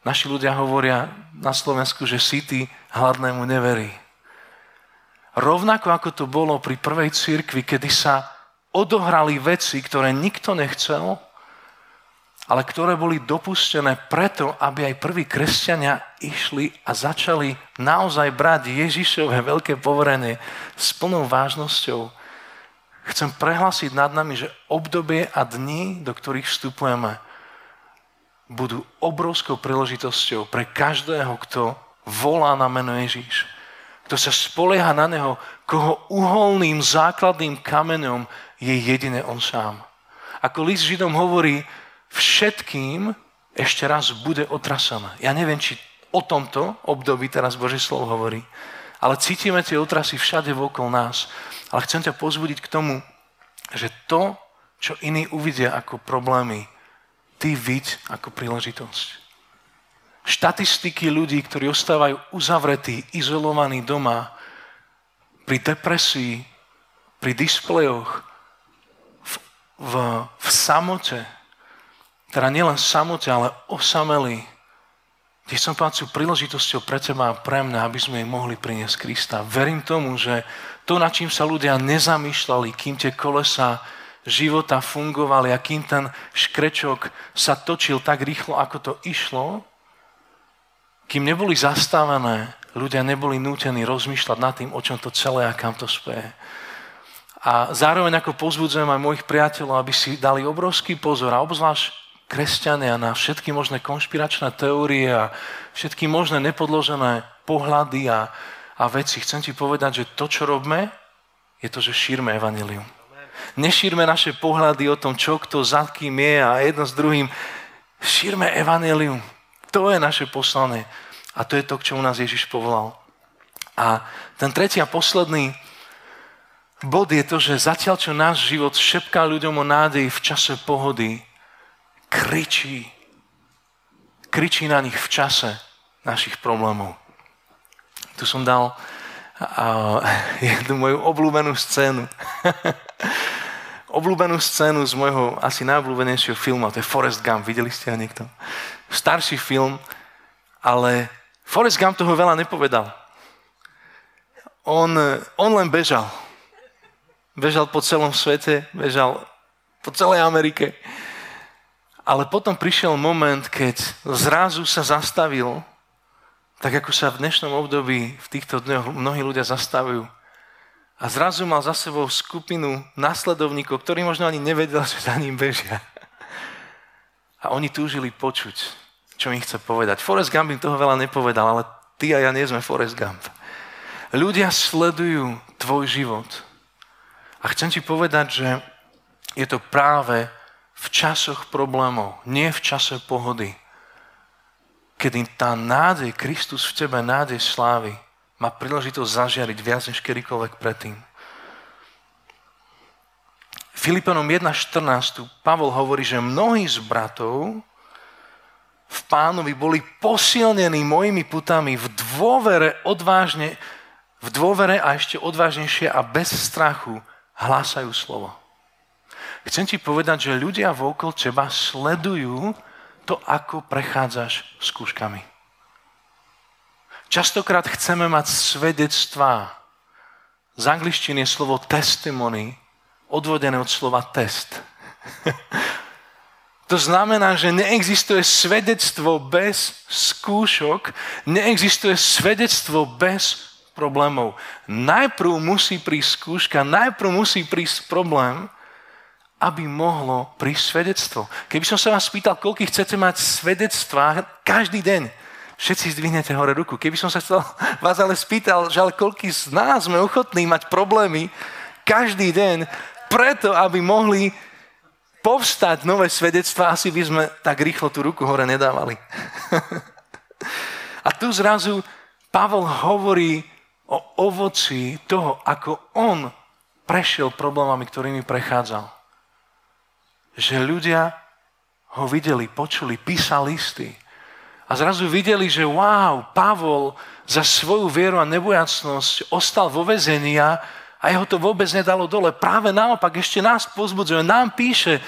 Naši ľudia hovoria na Slovensku, že ty hladnému neverí. Rovnako ako to bolo pri prvej cirkvi, kedy sa odohrali veci, ktoré nikto nechcel, ale ktoré boli dopustené preto, aby aj prví kresťania išli a začali naozaj brať Ježišové veľké poverenie s plnou vážnosťou Chcem prehlásiť nad nami, že obdobie a dni, do ktorých vstupujeme, budú obrovskou príležitosťou pre každého, kto volá na meno Ježíš. Kto sa spolieha na Neho, koho uholným základným kameňom je jedine On sám. Ako list Židom hovorí, všetkým ešte raz bude otrasené. Ja neviem, či o tomto období teraz Boží slovo hovorí, ale cítime tie otrasy všade vokol nás. Ale chcem ťa pozbudiť k tomu, že to, čo iní uvidia ako problémy, ty vid ako príležitosť. Štatistiky ľudí, ktorí ostávajú uzavretí, izolovaní doma, pri depresii, pri displejoch, v, v, v samote, teda nielen samote, ale osamelí, Tie som pácu príležitosťou pre teba a pre mňa, aby sme jej mohli priniesť Krista. Verím tomu, že to, na čím sa ľudia nezamýšľali, kým tie kolesa života fungovali a kým ten škrečok sa točil tak rýchlo, ako to išlo, kým neboli zastávané, ľudia neboli nútení rozmýšľať nad tým, o čom to celé a kam to speje. A zároveň ako pozbudzujem aj mojich priateľov, aby si dali obrovský pozor a obzvlášť kresťania na všetky možné konšpiračné teórie a všetky možné nepodložené pohľady a, a veci. Chcem ti povedať, že to, čo robíme, je to, že šírme evanilium. Nešírme naše pohľady o tom, čo kto za kým je a jedno s druhým. Šírme evanilium. To je naše poslanie. A to je to, k čomu nás Ježiš povolal. A ten tretí a posledný bod je to, že zatiaľ, čo náš život šepká ľuďom o nádej v čase pohody, kričí. Kričí na nich v čase našich problémov. Tu som dal uh, jednu moju obľúbenú scénu. obľúbenú scénu z môjho asi najobľúbenejšieho filmu, to je Forrest Gump. Videli ste ho niekto? Starší film, ale Forrest Gump toho veľa nepovedal. On, on len bežal. Bežal po celom svete, bežal po celej Amerike. Ale potom prišiel moment, keď zrazu sa zastavil, tak ako sa v dnešnom období v týchto dňoch mnohí ľudia zastavujú. A zrazu mal za sebou skupinu následovníkov, ktorí možno ani nevedeli, že za ním bežia. A oni túžili počuť, čo im chce povedať. Forrest Gump im toho veľa nepovedal, ale ty a ja nie sme Forrest Gump. Ľudia sledujú tvoj život. A chcem ti povedať, že je to práve v časoch problémov, nie v čase pohody, kedy tá nádej, Kristus v tebe, nádej slávy, má príležitosť zažiariť viac než kedykoľvek predtým. Filipanom 1.14 Pavol hovorí, že mnohí z bratov v pánovi boli posilnení mojimi putami v dôvere odvážne, v dôvere a ešte odvážnejšie a bez strachu hlásajú slovo. Chcem ti povedať, že ľudia vôkol teba sledujú to, ako prechádzaš skúškami. Častokrát chceme mať svedectvá. Z angličtiny je slovo testimony odvodené od slova test. To znamená, že neexistuje svedectvo bez skúšok, neexistuje svedectvo bez problémov. Najprv musí prísť skúška, najprv musí prísť problém, aby mohlo prísť svedectvo. Keby som sa vás spýtal, koľko chcete mať svedectvá každý deň, všetci zdvihnete hore ruku. Keby som sa chcel vás ale spýtal, že ale koľko z nás sme ochotní mať problémy každý deň, preto, aby mohli povstať nové svedectvá, asi by sme tak rýchlo tú ruku hore nedávali. A tu zrazu Pavol hovorí o ovoci toho, ako on prešiel problémami, ktorými prechádzal. Že ľudia ho videli, počuli, písal listy. A zrazu videli, že wow, Pavol za svoju vieru a nebojacnosť ostal vo vezení a a jeho to vôbec nedalo dole. Práve naopak, ešte nás pozbudzuje, nám píše,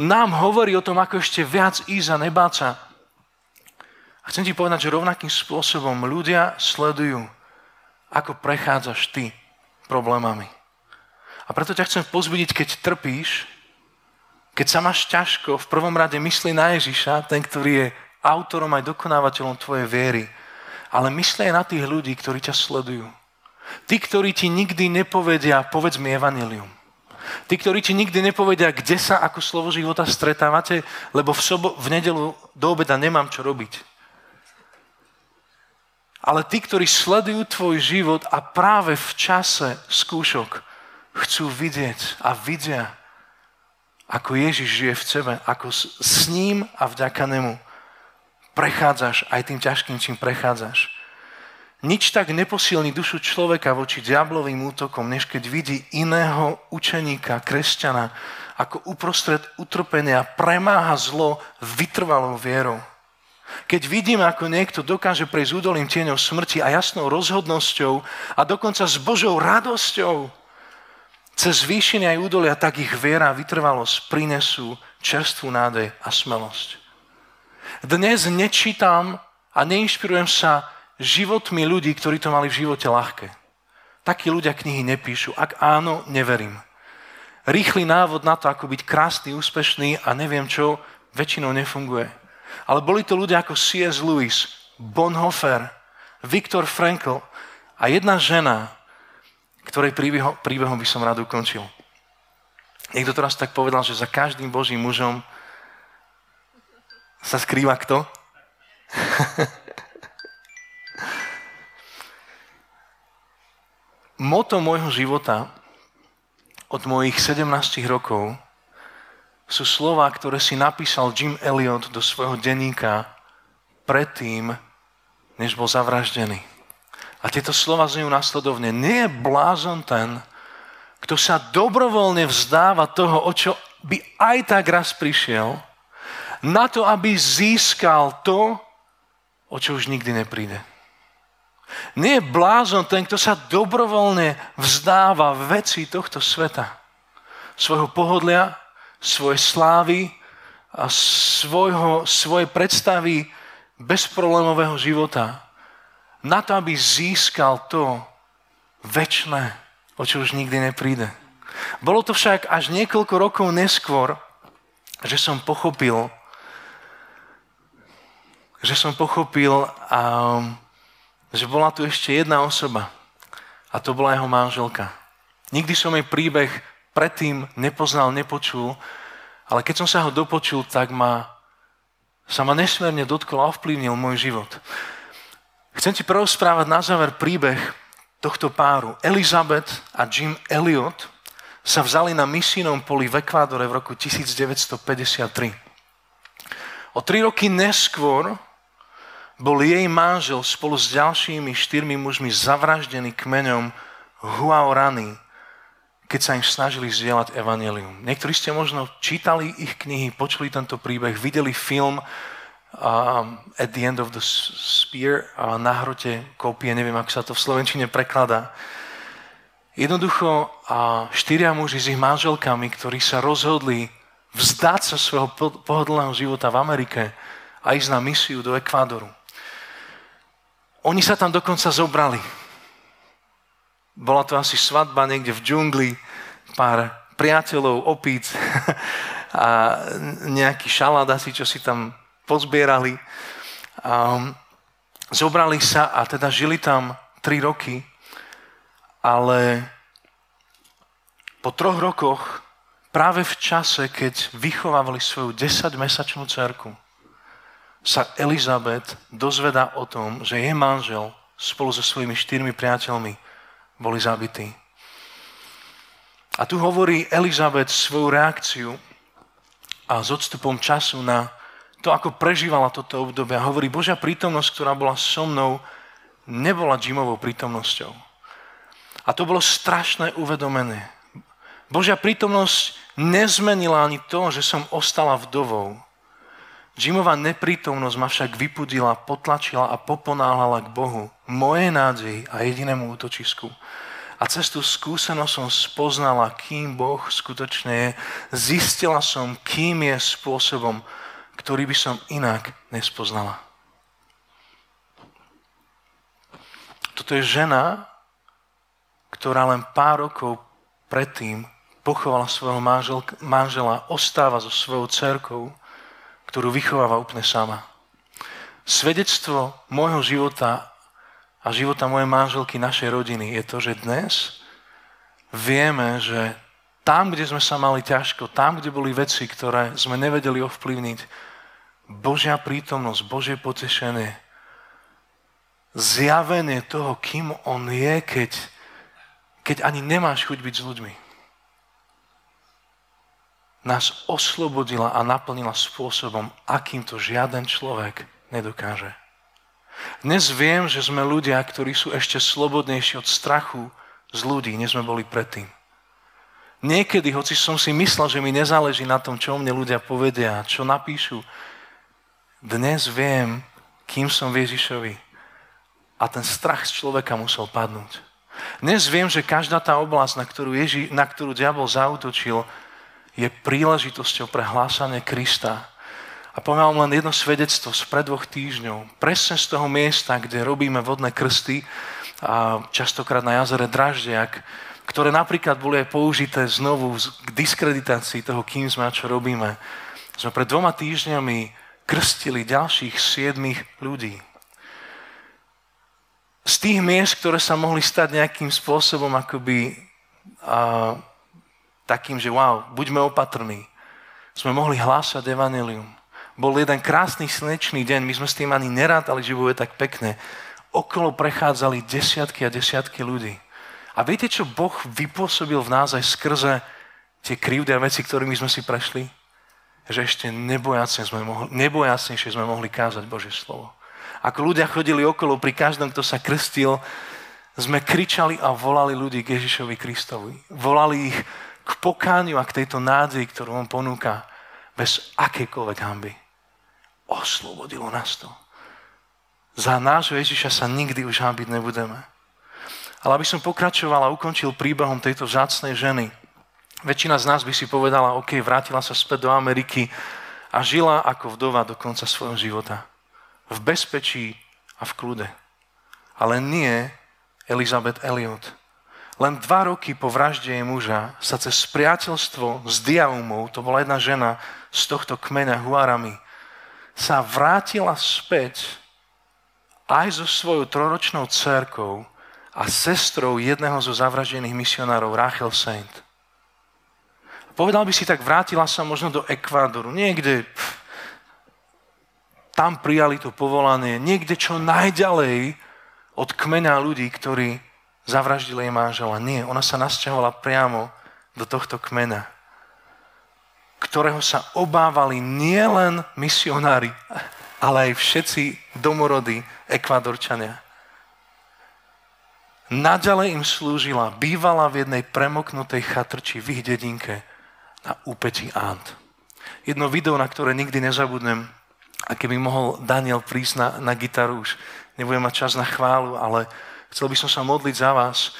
nám hovorí o tom, ako ešte viac ísť a nebáť sa. A chcem ti povedať, že rovnakým spôsobom ľudia sledujú, ako prechádzaš ty problémami. A preto ťa chcem pozbudiť, keď trpíš, keď sa máš ťažko, v prvom rade myslí na Ježiša, ten, ktorý je autorom aj dokonávateľom tvojej viery, ale myslí aj na tých ľudí, ktorí ťa sledujú. Tí, ktorí ti nikdy nepovedia, povedz mi evanilium. Tí, ktorí ti nikdy nepovedia, kde sa ako slovo života stretávate, lebo v, sobo, v nedelu do obeda nemám čo robiť. Ale tí, ktorí sledujú tvoj život a práve v čase skúšok chcú vidieť a vidia, ako Ježiš žije v tebe, ako s ním a vďaka nemu prechádzaš aj tým ťažkým, čím prechádzaš. Nič tak neposilní dušu človeka voči diablovým útokom, než keď vidí iného učeníka, kresťana, ako uprostred utrpenia premáha zlo vytrvalou vierou. Keď vidíme, ako niekto dokáže prejsť údolím tieňou smrti a jasnou rozhodnosťou a dokonca s Božou radosťou cez výšiny aj údolia, tak ich viera a vytrvalosť prinesú čerstvú nádej a smelosť. Dnes nečítam a neinšpirujem sa životmi ľudí, ktorí to mali v živote ľahké. Takí ľudia knihy nepíšu. Ak áno, neverím. Rýchly návod na to, ako byť krásny, úspešný a neviem čo, väčšinou nefunguje. Ale boli to ľudia ako C.S. Lewis, Bonhoeffer, Viktor Frankl a jedna žena, ktorej príbehom, príbehom by som rád ukončil. Niekto teraz tak povedal, že za každým Božím mužom sa skrýva kto? moto môjho života od mojich 17 rokov sú slova, ktoré si napísal Jim Elliot do svojho denníka predtým, než bol zavraždený. A tieto slova znejú následovne. Nie je blázon ten, kto sa dobrovoľne vzdáva toho, o čo by aj tak raz prišiel, na to, aby získal to, o čo už nikdy nepríde. Nie je blázon ten, kto sa dobrovoľne vzdáva veci tohto sveta. Svojho pohodlia, svojej slávy a svojho, svojej predstavy bezproblémového života. Na to, aby získal to väčšné, o čo už nikdy nepríde. Bolo to však až niekoľko rokov neskôr, že som pochopil, že som pochopil um, že bola tu ešte jedna osoba a to bola jeho manželka. Nikdy som jej príbeh predtým nepoznal, nepočul, ale keď som sa ho dopočul, tak ma, sa ma nesmierne dotkol a ovplyvnil môj život. Chcem ti prerozprávať na záver príbeh tohto páru. Elizabeth a Jim Elliot sa vzali na misijnom poli v Ekvádore v roku 1953. O tri roky neskôr bol jej manžel spolu s ďalšími štyrmi mužmi zavraždený kmeňom Huaorany, keď sa im snažili zdieľať evanelium. Niektorí ste možno čítali ich knihy, počuli tento príbeh, videli film um, At the End of the Spear uh, na hrote kopie, neviem, ako sa to v Slovenčine prekladá. Jednoducho uh, štyria muži s ich manželkami, ktorí sa rozhodli vzdať sa svojho pohodlného života v Amerike a ísť na misiu do Ekvádoru. Oni sa tam dokonca zobrali bola to asi svadba niekde v džungli, pár priateľov, opíc a nejaký šalát asi, čo si tam pozbierali. A zobrali sa a teda žili tam tri roky, ale po troch rokoch, práve v čase, keď vychovávali svoju 10-mesačnú cerku, sa Elizabet dozvedá o tom, že jej manžel spolu so svojimi štyrmi priateľmi boli zabití. A tu hovorí Elizabeth svoju reakciu a s odstupom času na to, ako prežívala toto obdobie. A hovorí, Božia prítomnosť, ktorá bola so mnou, nebola Jimovou prítomnosťou. A to bolo strašné uvedomené. Božia prítomnosť nezmenila ani to, že som ostala vdovou. Jimová neprítomnosť ma však vypudila, potlačila a poponáhľala k Bohu, moje nádej a jedinému útočisku. A cez tú skúsenosť som spoznala, kým Boh skutočne je. Zistila som, kým je spôsobom, ktorý by som inak nespoznala. Toto je žena, ktorá len pár rokov predtým pochovala svojho manžela, ostáva so svojou cerkou ktorú vychováva úplne sama. Svedectvo môjho života a života mojej manželky, našej rodiny je to, že dnes vieme, že tam, kde sme sa mali ťažko, tam, kde boli veci, ktoré sme nevedeli ovplyvniť, Božia prítomnosť, Božie potešenie, zjavenie toho, kým On je, keď, keď ani nemáš chuť byť s ľuďmi nás oslobodila a naplnila spôsobom, akým to žiaden človek nedokáže. Dnes viem, že sme ľudia, ktorí sú ešte slobodnejší od strachu z ľudí, než sme boli predtým. Niekedy, hoci som si myslel, že mi nezáleží na tom, čo o mne ľudia povedia, čo napíšu, dnes viem, kým som v Ježišovi. A ten strach z človeka musel padnúť. Dnes viem, že každá tá oblasť, na ktorú, Ježi, na ktorú diabol zautočil, je príležitosťou pre hlásanie Krista. A poviem vám len jedno svedectvo z pred dvoch týždňov. Presne z toho miesta, kde robíme vodné krsty, a častokrát na jazere Draždiak, ktoré napríklad boli aj použité znovu k diskreditácii toho, kým sme a čo robíme. Sme pred dvoma týždňami krstili ďalších siedmých ľudí. Z tých miest, ktoré sa mohli stať nejakým spôsobom akoby a, takým, že wow, buďme opatrní. Sme mohli hlásať evanelium. Bol jeden krásny slnečný deň, my sme s tým ani nerátali, že bude tak pekné. Okolo prechádzali desiatky a desiatky ľudí. A viete, čo Boh vypôsobil v nás aj skrze tie krivdy a veci, ktorými sme si prešli? Že ešte nebojacne sme mohli, nebojacnejšie sme mohli kázať Božie slovo. Ako ľudia chodili okolo pri každom, kto sa krstil, sme kričali a volali ľudí k Ježišovi Kristovi. Volali ich k pokániu a k tejto nádeji, ktorú on ponúka bez akejkoľvek hamby. Oslobodilo nás to. Za nášho Ježiša sa nikdy už hambiť nebudeme. Ale aby som pokračoval a ukončil príbehom tejto vzácnej ženy, väčšina z nás by si povedala, OK, vrátila sa späť do Ameriky a žila ako vdova do konca svojho života. V bezpečí a v kľude. Ale nie Elizabeth Elliot. Len dva roky po vražde jej muža sa cez priateľstvo s Diaumou, to bola jedna žena z tohto kmeňa Huarami, sa vrátila späť aj so svojou troročnou cerkou a sestrou jedného zo zavraždených misionárov, Rachel Saint. Povedal by si tak, vrátila sa možno do Ekvádoru, niekde pff, tam prijali to povolanie, niekde čo najďalej od kmeňa ľudí, ktorí zavraždili jej manžela. Nie, ona sa nasťahovala priamo do tohto kmena, ktorého sa obávali nielen misionári, ale aj všetci domorodí Ekvadorčania. Naďalej im slúžila, bývala v jednej premoknutej chatrči v ich dedinke na úpeti Ant. Jedno video, na ktoré nikdy nezabudnem, a keby mohol Daniel prísť na, na gitaru, už nebudem mať čas na chválu, ale chcel by som sa modliť za vás.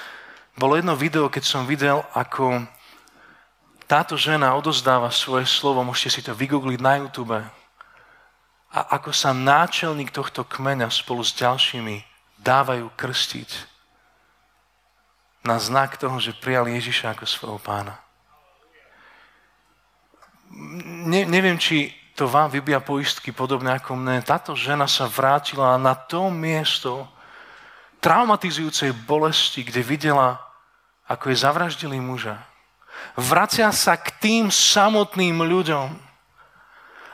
Bolo jedno video, keď som videl, ako táto žena odozdáva svoje slovo, môžete si to vygoogliť na YouTube, a ako sa náčelník tohto kmeňa spolu s ďalšími dávajú krstiť na znak toho, že prijali Ježiša ako svojho pána. Ne, neviem, či to vám vybia poistky podobne ako mne. Táto žena sa vrátila na to miesto traumatizujúcej bolesti, kde videla, ako je zavraždili muža. Vracia sa k tým samotným ľuďom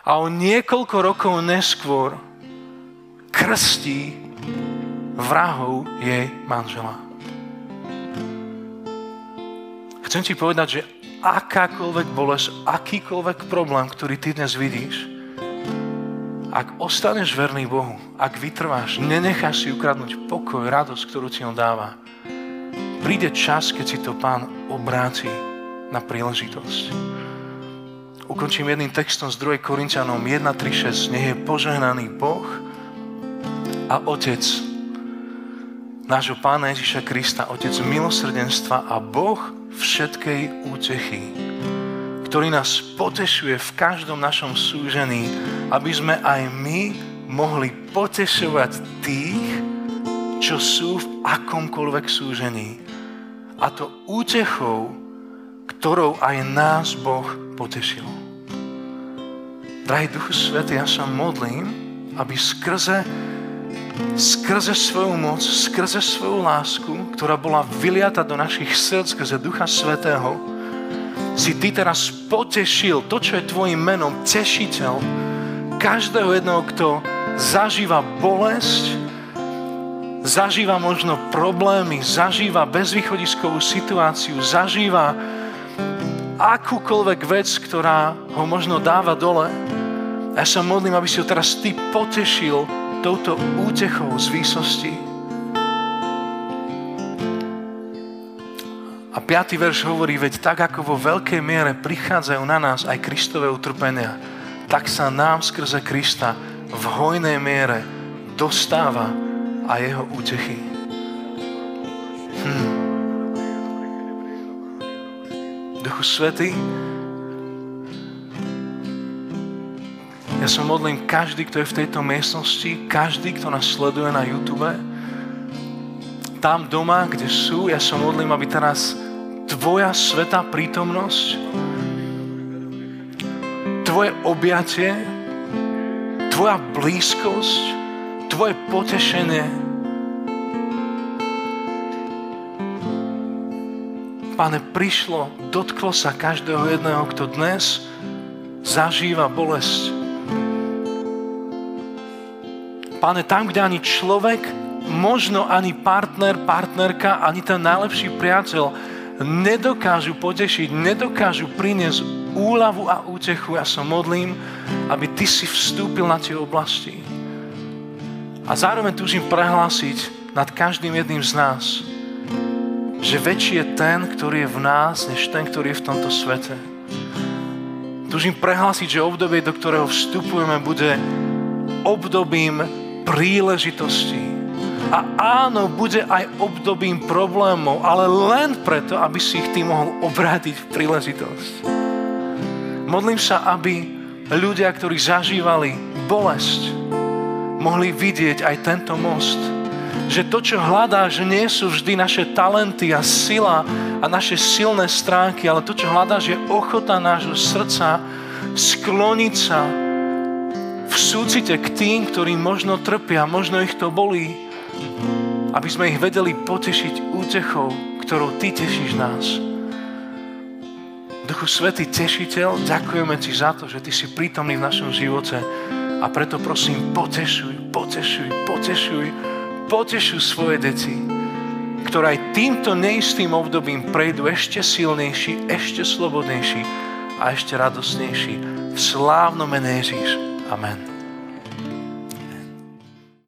a o niekoľko rokov neskôr krstí vrahov jej manžela. Chcem ti povedať, že akákoľvek bolesť, akýkoľvek problém, ktorý ty dnes vidíš, ak ostaneš verný Bohu, ak vytrváš, nenecháš si ukradnúť pokoj, radosť, ktorú ti on dáva, príde čas, keď si to pán obráti na príležitosť. Ukončím jedným textom z 2. Korintianom 1.3.6. Nech je požehnaný Boh a Otec nášho Pána Ježiša Krista, Otec milosrdenstva a Boh všetkej útechy, ktorý nás potešuje v každom našom súžení, aby sme aj my mohli potešovať tých, čo sú v akomkoľvek súžení. A to útechou, ktorou aj nás Boh potešil. Drahý Duchu Svety, ja sa modlím, aby skrze skrze svoju moc, skrze svoju lásku, ktorá bola vyliata do našich srdc skrze Ducha Svetého, si ty teraz potešil to, čo je tvojim menom, tešiteľ každého jedného, kto zažíva bolesť, zažíva možno problémy, zažíva bezvýchodiskovú situáciu, zažíva akúkoľvek vec, ktorá ho možno dáva dole. Ja sa modlím, aby si ho teraz ty potešil touto útechou z výsosti. A piatý verš hovorí, veď tak ako vo veľkej miere prichádzajú na nás aj Kristové utrpenia, tak sa nám skrze Krista v hojnej miere dostáva a jeho útechy. Hm. Duchu Svety, Ja sa modlím každý, kto je v tejto miestnosti, každý, kto nás sleduje na YouTube, tam doma, kde sú, ja sa modlím, aby teraz tvoja svetá prítomnosť, tvoje objatie, tvoja blízkosť, tvoje potešenie, Pane, prišlo, dotklo sa každého jedného, kto dnes zažíva bolesť Pane, tam, kde ani človek, možno ani partner, partnerka, ani ten najlepší priateľ nedokážu potešiť, nedokážu priniesť úľavu a útechu. Ja sa modlím, aby Ty si vstúpil na tie oblasti. A zároveň túžim prehlásiť nad každým jedným z nás, že väčší je ten, ktorý je v nás, než ten, ktorý je v tomto svete. Túžim prehlásiť, že obdobie, do ktorého vstupujeme, bude obdobím príležitostí. A áno, bude aj obdobím problémov, ale len preto, aby si ich ty mohol obrátiť v príležitosť. Modlím sa, aby ľudia, ktorí zažívali bolesť, mohli vidieť aj tento most. Že to, čo hľadáš, nie sú vždy naše talenty a sila a naše silné stránky, ale to, čo hľadáš, je ochota nášho srdca skloniť sa v súcite k tým, ktorí možno trpia, možno ich to bolí, aby sme ich vedeli potešiť útechou, ktorou Ty tešíš nás. Duchu Svetý Tešiteľ, ďakujeme Ti za to, že Ty si prítomný v našom živote a preto prosím, potešuj, potešuj, potešuj, potešuj svoje deti, ktoré aj týmto neistým obdobím prejdú ešte silnejší, ešte slobodnejší a ešte radosnejší. V slávnom mene Ježíš. Amen.